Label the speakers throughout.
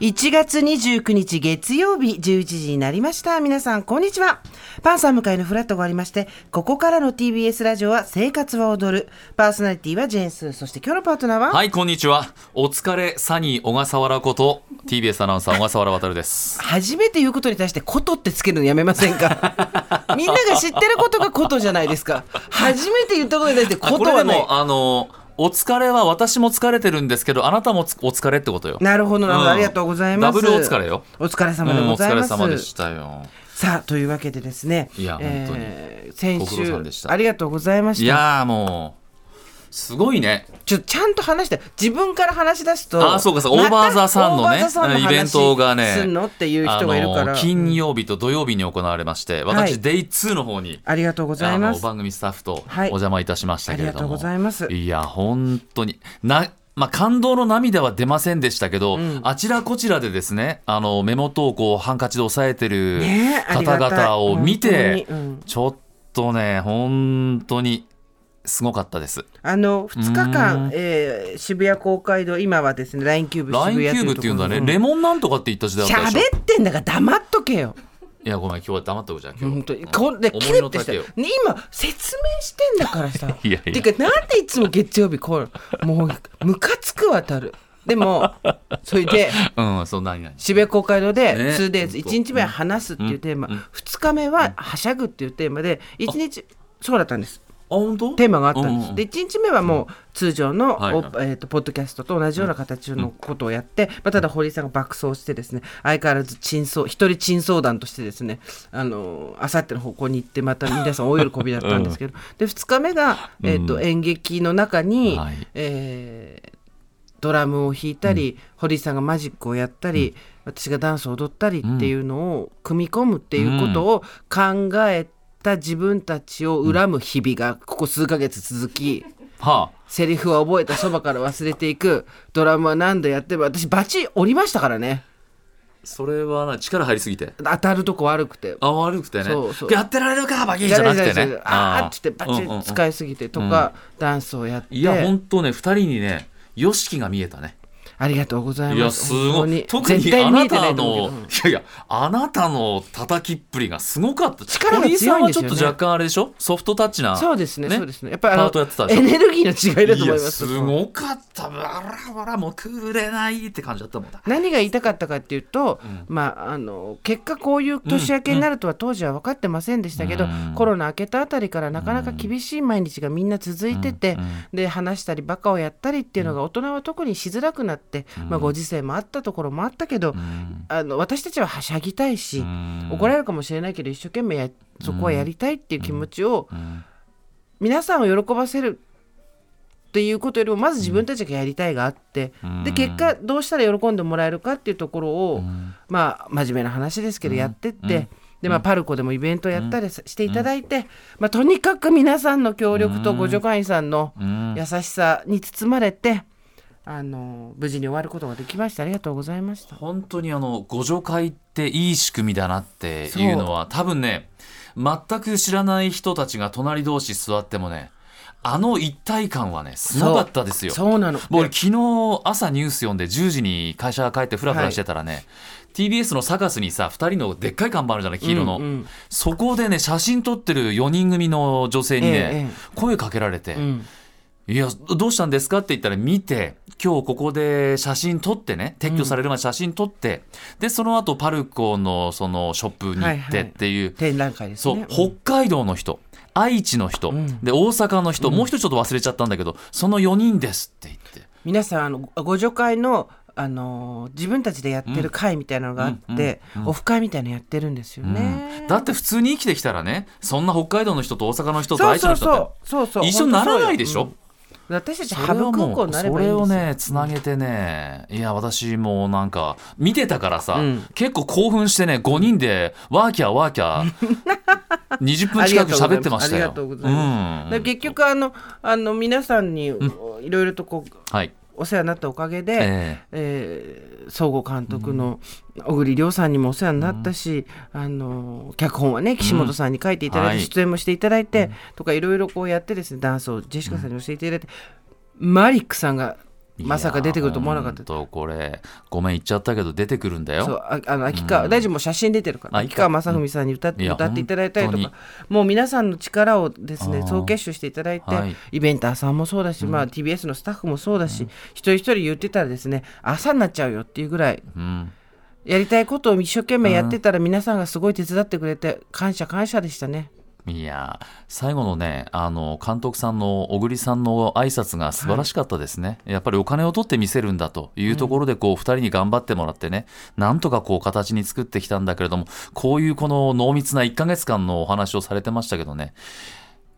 Speaker 1: 1月29日月曜日11時になりました。皆さん、こんにちは。パンサー向かいのフラットがありまして、ここからの TBS ラジオは生活は踊る。パーソナリティはジェーンスー。そして今日のパートナーは、
Speaker 2: はい、こんにちは。お疲れ、サニー小笠原こと、TBS アナウンサー小笠原渉です。
Speaker 1: 初めて言うことに対して、ことってつけるのやめませんか？みんなが知ってることがことじゃないですか。初めて言ったことに対して、
Speaker 2: あ
Speaker 1: ことはない
Speaker 2: これでも、。あの、お疲れは私も疲れてるんですけど、あなたもつお疲れってことよ。
Speaker 1: なるほどなるほど、
Speaker 2: うん
Speaker 1: ありがとうございます。
Speaker 2: ダブルお疲れよ。
Speaker 1: お疲れ
Speaker 2: う
Speaker 1: 様で
Speaker 2: ん、お疲れ
Speaker 1: ございます。
Speaker 2: 様でしたよ。
Speaker 1: さあというわけでですね
Speaker 2: いや本当に
Speaker 1: えー先
Speaker 2: ご苦労
Speaker 1: 週ありがとうございました
Speaker 2: いやーもう、すごいね。
Speaker 1: ちょちゃんと話して自分から話し出すと
Speaker 2: あそうかそうオーバーザさんのね
Speaker 1: の話
Speaker 2: イベントがね
Speaker 1: すんのっていう人がいるから。
Speaker 2: 金曜日と土曜日に行われまして、
Speaker 1: はい。
Speaker 2: 私、デイ2の方に、
Speaker 1: ありがとうございます。
Speaker 2: 番組スタッフとお
Speaker 1: はい。
Speaker 2: 邪魔いたしましたけれども、
Speaker 1: ありがとうございます。
Speaker 2: いや本当になまあ、感動の涙は出ませんでしたけど、
Speaker 1: ん。
Speaker 2: あちらこちらでですねあの目元をこうハンカチで押さえてる方々を見て、
Speaker 1: 本当にうん。
Speaker 2: ちょっとね本当にすごかったです。
Speaker 1: あの2日
Speaker 2: う
Speaker 1: 間
Speaker 2: ん、
Speaker 1: えー渋谷公会堂今はですね LINE キューブ渋
Speaker 2: ライン
Speaker 1: 谷
Speaker 2: キューブっていうんだね、
Speaker 1: ところ
Speaker 2: レモンなんとかって言った時代だったでしょ。
Speaker 1: 喋ってんだから黙っとけよ。
Speaker 2: いやごめん今日は黙っとくじゃん今日
Speaker 1: 本当にこんでキレってしたね今説明してんだからさ。
Speaker 2: いやいや。
Speaker 1: てかなんでいつも月曜日こうもうムカつくわたる。でも それで
Speaker 2: うんそう何何？
Speaker 1: 渋谷公会堂で
Speaker 2: ね。
Speaker 1: 2days、
Speaker 2: 本当
Speaker 1: 1日目は話すっていうテーマ、
Speaker 2: うんうん
Speaker 1: 2日目ははしゃぐっていうテーマで1日そうだったんです。
Speaker 2: あ本当？
Speaker 1: テーマがあったんです、
Speaker 2: うんうん
Speaker 1: で1日目はもう通常の、
Speaker 2: はいはい。
Speaker 1: おえー、とポッドキャストと同じような形のことをやって、まあ、ただ堀井さんが爆走してですね相変わらず珍相一人珍相談としてですねあのあさっての方向に行ってまた皆さん大喜びだったんですけど、で2日目が、えーと
Speaker 2: うん
Speaker 1: 演劇の中に、
Speaker 2: はい。
Speaker 1: えードラムを弾いたり、堀井さんがマジックをやったり、私がダンスを踊ったりっていうのを組み込むっていうことを考えた自分たちを恨む日々がここ数ヶ月続き、
Speaker 2: はあ。
Speaker 1: セリフは覚えたそばから忘れていく。ドラムは何度やっても私バチ折りましたからね。
Speaker 2: それはな力入りすぎて。
Speaker 1: 当たるとこ悪くて。
Speaker 2: あ悪くてね。
Speaker 1: そうそう。
Speaker 2: やってられるかバキーじゃなくてね。
Speaker 1: あーっつってバチ
Speaker 2: うんうんうん。
Speaker 1: ッ使いすぎてとか、ダンスをやって。
Speaker 2: いや本当ね二人にねよしきが見えたね。
Speaker 1: ありがとうござい
Speaker 2: いや
Speaker 1: ます
Speaker 2: すごい。特に。あな
Speaker 1: 絶対見えてな
Speaker 2: たのやいやあなたの叩きっぷりがすごかった。
Speaker 1: 力が強いんですよね。
Speaker 2: 堀井さんはちょっと若干あれでしょ？ソフトタッチな
Speaker 1: そうですね
Speaker 2: ね？
Speaker 1: そうですね。やっぱり
Speaker 2: パートやってたでしょ？
Speaker 1: エネルギーの違いだと思い
Speaker 2: いや
Speaker 1: ます
Speaker 2: すごかった。バラバラもうくれないって感じだったもんだ。
Speaker 1: 何が言いたかったかっていうと、
Speaker 2: ん。
Speaker 1: まああの結果こういう年明けになるとは当時は分かってませんでしたけど、
Speaker 2: うん。
Speaker 1: コロナ明けたあたりからなかなか厳しい毎日がみんな続いてて、で話したりバカをやったりっていうのが大人は特にしづらくなって、まあ、ご時世もあったところもあったけど、
Speaker 2: うん。
Speaker 1: あの私たちははしゃぎたいし、
Speaker 2: うん。
Speaker 1: 怒られるかもしれないけど一生懸命やそこはやりたいっていう気持ちを、
Speaker 2: ん。
Speaker 1: 皆さんを喜ばせるっていうことよりもまず自分たちがやりたいがあって、で結果どうしたら喜んでもらえるかっていうところを、まあ真面目な話ですけどやってって、でまあ、パルコでもイベントやったりさしていただいて、まあ、とにかく皆さんの協力とご助会員さんの
Speaker 2: うん。
Speaker 1: 優しさに包まれて、あの無事に終わることができましたありがとうございました。
Speaker 2: 本当にあの互助会っていい仕組みだなっていうのは多分ね全く知らない人たちが隣同士座ってもねあの一体感はねすごかったですよ。
Speaker 1: そうなの。
Speaker 2: 僕昨日朝ニュース読んで10時に会社帰ってフラフラしてたらね、TBS のサカスにさ2人のでっかい看板あるじゃない黄色の、
Speaker 1: うんうん。
Speaker 2: そこでね写真撮ってる4人組の女性にね、
Speaker 1: えええ。
Speaker 2: 声かけられて、
Speaker 1: うん
Speaker 2: いやどうしたんですかって言ったら見て今日ここで写真撮ってね撤去される前に写真撮って、でその後パルコのそのショップに行ってっていう、
Speaker 1: 展覧会です
Speaker 2: そう、
Speaker 1: ね。
Speaker 2: 北海道の人愛知の人、
Speaker 1: ん。
Speaker 2: で大阪の人、もう一人ちょっと忘れちゃったんだけどその4人ですって言って。
Speaker 1: 皆さんあのご助会のあの自分たちでやってる会みたいなのがあって、オフ会みたいなのやってるんですよね。
Speaker 2: だって普通に生きてきたらねそんな北海道の人と大阪の人と愛知の人って一緒にならないでしょ、
Speaker 1: うん私たち
Speaker 2: そ
Speaker 1: ハブ
Speaker 2: れはも
Speaker 1: 空港になれ
Speaker 2: うそれを
Speaker 1: ばいいんですよ。
Speaker 2: ねつなげてねいや私もなんか見てたからさ、
Speaker 1: うん。
Speaker 2: 結構興奮してね5人でワーキャーワーキャー 20分近く喋ってましたよ。
Speaker 1: ありがとうございます。
Speaker 2: うん。
Speaker 1: で結局あのあの皆さんにいろいろとこう
Speaker 2: はい
Speaker 1: お世話になったおかげで、
Speaker 2: え
Speaker 1: え。ー総合監督の小栗亮さんにもお世話になったし、あの脚本はね岸本さんに書いていただいて、
Speaker 2: はい。
Speaker 1: 出演もしていただいて、とかいろいろこうやってですねダンスをジェシカさんに教えていただいて、マリックさんがまさか出てくると思わなかった。
Speaker 2: とこれごめん言っちゃったけど出てくるんだ
Speaker 1: そう
Speaker 2: よ
Speaker 1: ああの秋川、大臣も写真出てるから
Speaker 2: あ
Speaker 1: 秋川。雅史さんに歌って,、歌っていただいたりと
Speaker 2: 本
Speaker 1: かもう皆さんの力をですね総結集していただいて、
Speaker 2: はい。
Speaker 1: イベンターさんもそうだし、まあ、TBS のスタッフもそうだし、一人一人言ってたらですね朝になっちゃうよっていうぐらい
Speaker 2: うん。
Speaker 1: やりたいことを一生懸命やってたら皆さんがすごい手伝ってくれて感謝感謝でしたね。
Speaker 2: いや最後のねあの監督さんの小栗さんの挨拶が素晴らしかったですね、やっぱりお金を取って見せるんだというところでこう、2人に頑張ってもらってねなんとかこう形に作ってきたんだけれどもこういうこの濃密な1ヶ月間のお話をされてましたけどね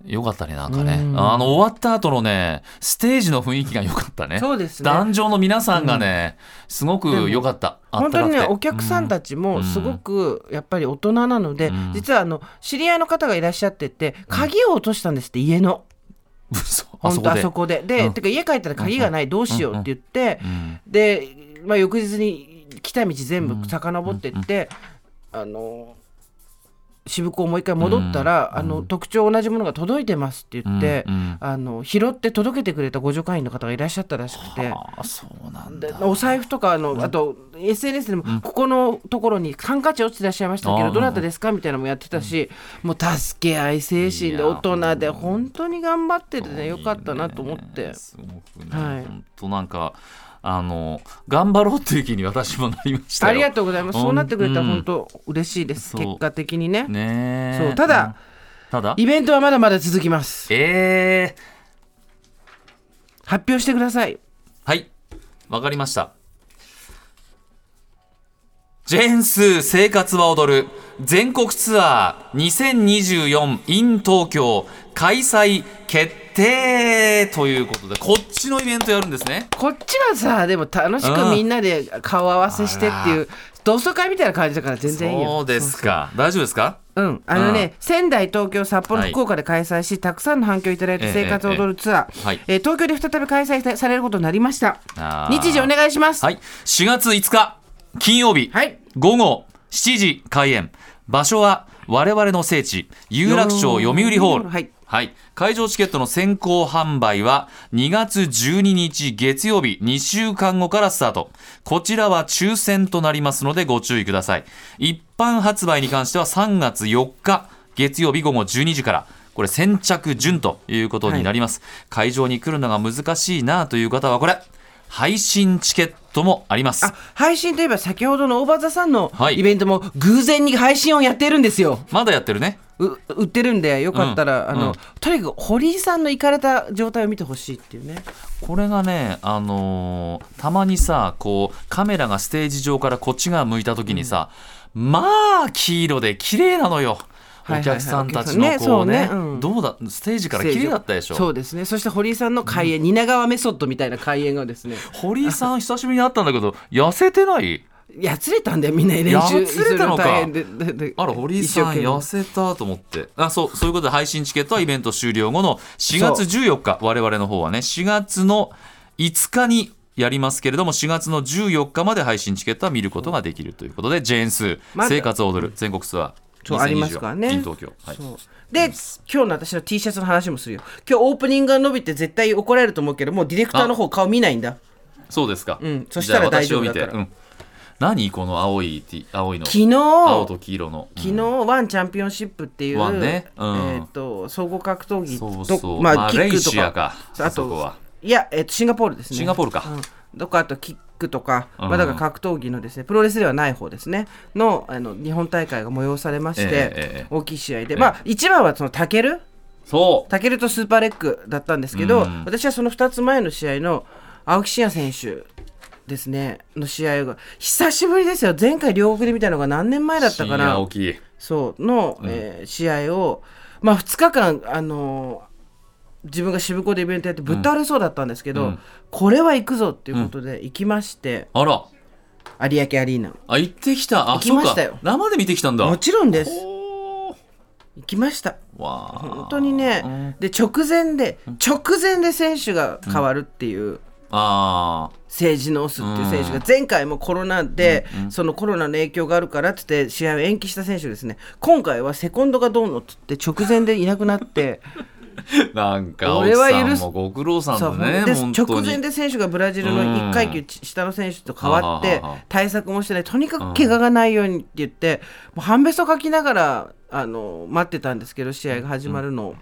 Speaker 2: よかったねなんかね、
Speaker 1: うん。
Speaker 2: あの終わった後のねステージの雰囲気が良かったね。
Speaker 1: そうですね。
Speaker 2: 壇上の皆さんがね、すごく良かった。あ
Speaker 1: 本当にねお客さんたちもすごくやっぱり大人なので、
Speaker 2: うん。
Speaker 1: 実はあの知り合いの方がいらっしゃってて鍵を落としたんですって家の。
Speaker 2: 嘘。あ
Speaker 1: 本当あ
Speaker 2: そこで。
Speaker 1: でで、
Speaker 2: うん。
Speaker 1: てか家帰ったら鍵がない。どうしようって言って、
Speaker 2: うん。
Speaker 1: で、まあ、翌日に来た道全部遡ってって、あの渋港もう一回戻ったら、あの特徴同じものが届いてますって言って、
Speaker 2: うんうん。
Speaker 1: あの拾って届けてくれたご助会員の方がいらっしゃったらしくて。
Speaker 2: ああそうなん
Speaker 1: で
Speaker 2: だ
Speaker 1: お財布とかあの、あと SNS でも、ここのところにハンカチ落ちてらっしゃいましたけどどなたですかみたいなのもやってたし、もう助け合い精神で大人で本当に。頑張っててねよかったなと思って。
Speaker 2: すごくね、
Speaker 1: はい。
Speaker 2: 本当なんかあの頑張ろうっていう気に私もなりましたよ。
Speaker 1: ありがとうございます。そうなってくれたら
Speaker 2: うん。
Speaker 1: 本当嬉しいです。
Speaker 2: そう。
Speaker 1: 結果的にね。
Speaker 2: ねえ。
Speaker 1: そうただ
Speaker 2: うん。ただ？
Speaker 1: イベントはまだまだ続きます。
Speaker 2: えー、
Speaker 1: 発表してください。
Speaker 2: はい。わかりました。ジェーンスー生活は踊る。全国ツアー2024 in 東京開催決定ということでこっちのイベントやるんですね。
Speaker 1: こっちはさでも楽しくみんなで顔合わせしてっていう同窓会みたいな感じだから全然いいよ。
Speaker 2: そうですか。大丈夫ですか？
Speaker 1: うん、あのね、
Speaker 2: うん。
Speaker 1: 仙台、東京、札幌、
Speaker 2: はい。
Speaker 1: 福岡で開催し、たくさんの反響をいただいて生活を踊るツアー、
Speaker 2: ええはい
Speaker 1: えー東京で再び開催されることになりました。日時お願いします。
Speaker 2: はい。4月5日、金曜日、
Speaker 1: はい。
Speaker 2: 午後7時開演。場所は我々の聖地、有楽町読売ホール。
Speaker 1: はい
Speaker 2: はい。会場チケットの先行販売は2月12日月曜日2週間後からスタート。こちらは抽選となりますのでご注意ください。一般発売に関しては3月4日月曜日午後12時から。これ先着順ということになります。会場に来るのが難しいなという方はこれ、配信チケットもあります
Speaker 1: あ。配信といえば先ほどの大場座さんの
Speaker 2: はい
Speaker 1: イベントも偶然に配信をやってるんですよ。
Speaker 2: まだやってるね。
Speaker 1: う売ってるんでよかったら、
Speaker 2: うん
Speaker 1: あの、
Speaker 2: うん。
Speaker 1: とにかく堀井さんの行かれた状態を見てほしいっていうね。
Speaker 2: これがね、あのーたまにさこうカメラがステージ上からこっち側向いた時にさ、まあ黄色で綺麗なのよ。お客さんたちのこうね。どうだステージから綺麗だったでしょ？
Speaker 1: そうですね。そして堀井さんの開演、蜷川メソッドみたいな開演がですね、
Speaker 2: 堀井さん久しぶりに会ったんだけど痩せてない？
Speaker 1: やつれたんだよみんな練習
Speaker 2: やつれたのか。あら堀井さん痩せたと思って。あそうそういうことで配信チケットはイベント終了後の4月14日我々の方はね4月の5日にやりますけれども4月の14日まで配信チケットは見ることができるということでジェーンスー
Speaker 1: まだ。
Speaker 2: 生活を踊る全国ツアー
Speaker 1: そうありますからね。
Speaker 2: 東京、はい、
Speaker 1: で今日の私の T シャツの話もするよ。今日オープニングが伸びて絶対怒られると思うけどもうディレクターの方顔見ないんだ。
Speaker 2: そうですか、
Speaker 1: うん。そしたら大丈夫だから
Speaker 2: 何この青い青いの。
Speaker 1: 昨日。
Speaker 2: 青と黄色の、うん。
Speaker 1: 昨日ワンチャンピオンシップっていう、
Speaker 2: ね。うん。
Speaker 1: えっ、と総合格闘技
Speaker 2: そう
Speaker 1: と
Speaker 2: そう。
Speaker 1: まあキ
Speaker 2: マレー
Speaker 1: ックとか。あ
Speaker 2: あそこは。
Speaker 1: いや、えっとシンガポールですね。
Speaker 2: シンガポールか。
Speaker 1: うん、とかあとキックとか、
Speaker 2: うん。
Speaker 1: まあ、だから格闘技のですねプロレスではない方ですね。のあの日本大会が催されまして、
Speaker 2: ええええ
Speaker 1: 大きい試合で、
Speaker 2: え
Speaker 1: まあ一番はそのタケル？
Speaker 2: そう。
Speaker 1: タケルとスーパーレッグだったんですけど、
Speaker 2: うん。
Speaker 1: 私はその2つ前の試合の青木真也選手ですね。の試合が。久しぶりですよ。前回両国で見たのが何年前だったかな。
Speaker 2: 大きい。
Speaker 1: そう。の、えー試合を、まあ、2日間、あのー自分が渋港でイベントやってぶっ倒れそうだったんですけど、
Speaker 2: うん。
Speaker 1: これは行くぞっていうことで行きまして、
Speaker 2: あら。
Speaker 1: 有明アリーナ。
Speaker 2: あ行ってきた。あ
Speaker 1: 行きましたよ。
Speaker 2: 生で見てきたんだ。
Speaker 1: もちろんです。行きました。本当にね、で直前で直前で選手が変わるっていう、
Speaker 2: あ
Speaker 1: 政治のオスっていう選手が前回もコロナで、そのコロナの影響があるからって言って試合を延期した選手ですね。今回はセコンドがどうのって言って直前でいなくなって。
Speaker 2: なんかご苦労さんだね
Speaker 1: 直前で選手がブラジルの1階級下の選手と変わって対策もしてない。とにかく怪我がないようにって言ってもう半べそ書きながらあの待ってたんですけど試合が始まるのを、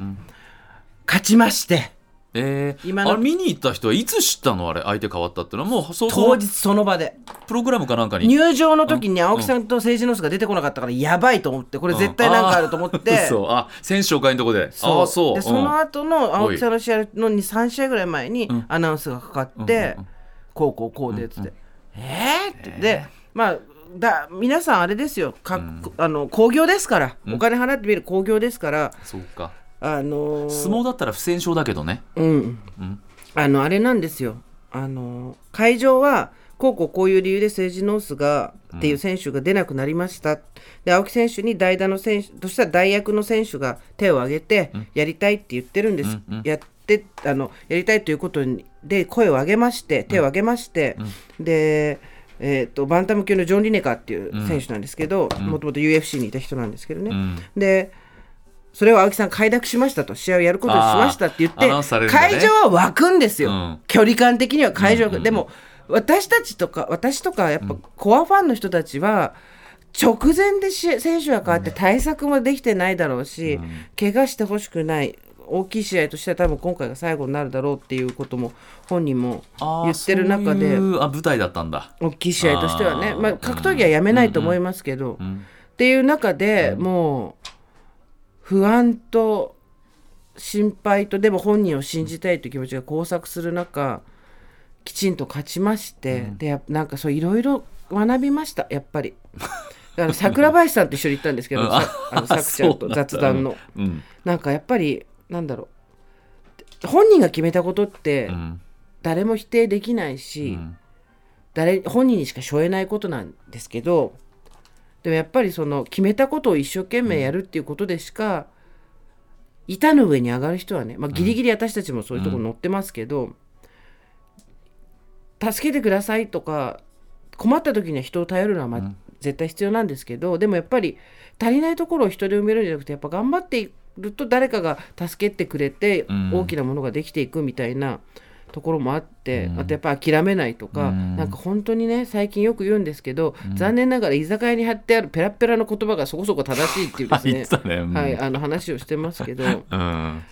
Speaker 1: 勝ちまして
Speaker 2: えー、
Speaker 1: 今の
Speaker 2: あれ見に行った人はいつ知ったの？あれ相手変わったってのは？もうそう
Speaker 1: 当日その場で。
Speaker 2: プログラムかなんかに？
Speaker 1: 入場の時に青木さんと政治ノースが出てこなかったからやばいと思ってこれ絶対なんかあると思って、
Speaker 2: そうあ 選手紹介のとこで。
Speaker 1: そう。
Speaker 2: あそう。
Speaker 1: でその後の青木さんの試合の3試合ぐらい前にアナウンスがかかって、こうこうこうでっつって、えー？って。言って、まあだ皆さんあれですよ。か、あの興行ですから、お金払ってみる興行ですから。
Speaker 2: そうか
Speaker 1: あのー
Speaker 2: 相撲だったら不戦勝だけどね。
Speaker 1: うん、あのあれなんですよ。あの会場はこうこうこういう理由で政治ノースがっていう選手が出なくなりました、で青木選手に代打の選手としたら代役の選手が手を挙げてやりたいって言ってるんです、やってあのやりたいということにで声を上げまして手を挙げまして、でえー、とバンタム級のジョン・リネカーっていう選手なんですけどもともと UFC にいた人なんですけどね、
Speaker 2: ん。
Speaker 1: でそれを青木さん快諾しましたと試合をやることにしましたって言って、
Speaker 2: ね。
Speaker 1: 会場は湧くんですよ、
Speaker 2: うん。
Speaker 1: 距離感的には会場が、でも私たちとか私とかやっぱコアファンの人たちは直前でし選手が変わって対策もできてないだろうし、怪我してほしくない。大きい試合としては多分今回が最後になるだろうっていうことも本人も言ってる中で
Speaker 2: あ舞台だったんだ。
Speaker 1: 大きい試合としてはね。まあ、格闘技はやめないと思いますけど、
Speaker 2: ん。
Speaker 1: っていう中で、もう不安と心配とでも本人を信じたいという気持ちが交錯する中きちんと勝ちまして、でやなんかそういろいろ学びましたやっぱり。あの桜林さんと一緒に行ったんですけど、
Speaker 2: うん。
Speaker 1: さあのさくちゃんと雑談の、
Speaker 2: うん。
Speaker 1: なんかやっぱりなんだろう。本人が決めたことって
Speaker 2: うん。
Speaker 1: 誰も否定できないし、
Speaker 2: うん。
Speaker 1: 誰本人にしか背負えないことなんですけどでもやっぱりその決めたことを一生懸命やるっていうことでしか、板の上に上がる人はね、まあ、ギリギリ私たちもそういうところ乗ってますけど、助けてくださいとか困った時には人を頼るのはまあ絶対必要なんですけどでもやっぱり足りないところを人で埋めるんじゃなくてやっぱ頑張っていると誰かが助けてくれて
Speaker 2: ん。
Speaker 1: 大きなものができていくみたいなところもあって、あとやっぱ諦めないとか、
Speaker 2: うん。
Speaker 1: なんか本当にね最近よく言うんですけど、残念ながら居酒屋に貼ってあるペラッペラの言葉がそこそこ正しいっていうですね
Speaker 2: ね。うん。
Speaker 1: はい、あの話をしてますけど。
Speaker 2: うん。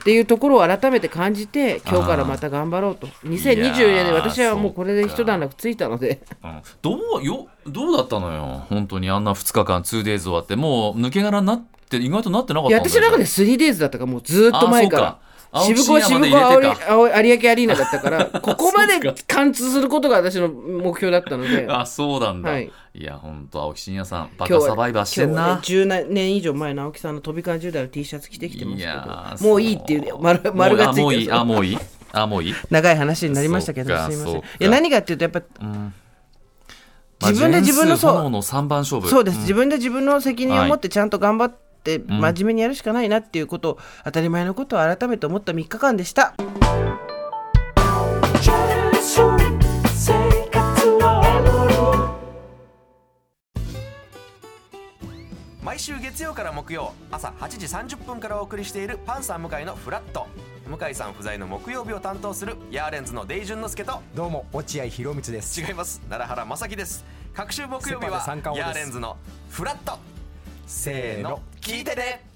Speaker 1: っていうところを改めて感じて今日からまた頑張ろうと。2024年で私はもうこれで一段落ついたので。
Speaker 2: うん。どうよどうだったのよ本当に。あんな2日間 2days 終わって。もう抜け殻になって意外となってなかった
Speaker 1: 私の中で 3days だったからもうずーっと前から渋子は渋子
Speaker 2: 真也まで入れて
Speaker 1: 青有明アリーナだったから ここまで貫通することが私の目標だったので。
Speaker 2: あそうなんだ、
Speaker 1: はい。
Speaker 2: い、や本当青木真也さんバ
Speaker 1: 今日は
Speaker 2: カサバイバーしてんな、
Speaker 1: 今日はね10年以上前の青木さんの飛び交10代の T シャツ着てきてます
Speaker 2: い
Speaker 1: け
Speaker 2: や
Speaker 1: どもういいっていう丸丸がついてる。
Speaker 2: もういいあもういいあもういい。
Speaker 1: 長い話になりましたけどすいません。いや何かっていうとやっぱ
Speaker 2: うん。
Speaker 1: 自分で自分の
Speaker 2: まあ
Speaker 1: そう
Speaker 2: ジェーンスー炎の3番勝負。
Speaker 1: そうです、自分で自分の責任を持ってちゃんと頑張って
Speaker 2: ん。
Speaker 1: 真面目にやるしかないなっていうことを、当たり前のことを改めて思った3日間でした。
Speaker 3: 毎週月曜から木曜朝8時30分からお送りしているパンサー向井のフラット。向井さん不在の木曜日を担当するヤーレンズのデイジュンの之介と。
Speaker 4: どうも落合博満です。
Speaker 3: 違います。奈良原正樹です。各週木曜日はヤーレンズのフラット
Speaker 4: せーの
Speaker 3: 聞いてね。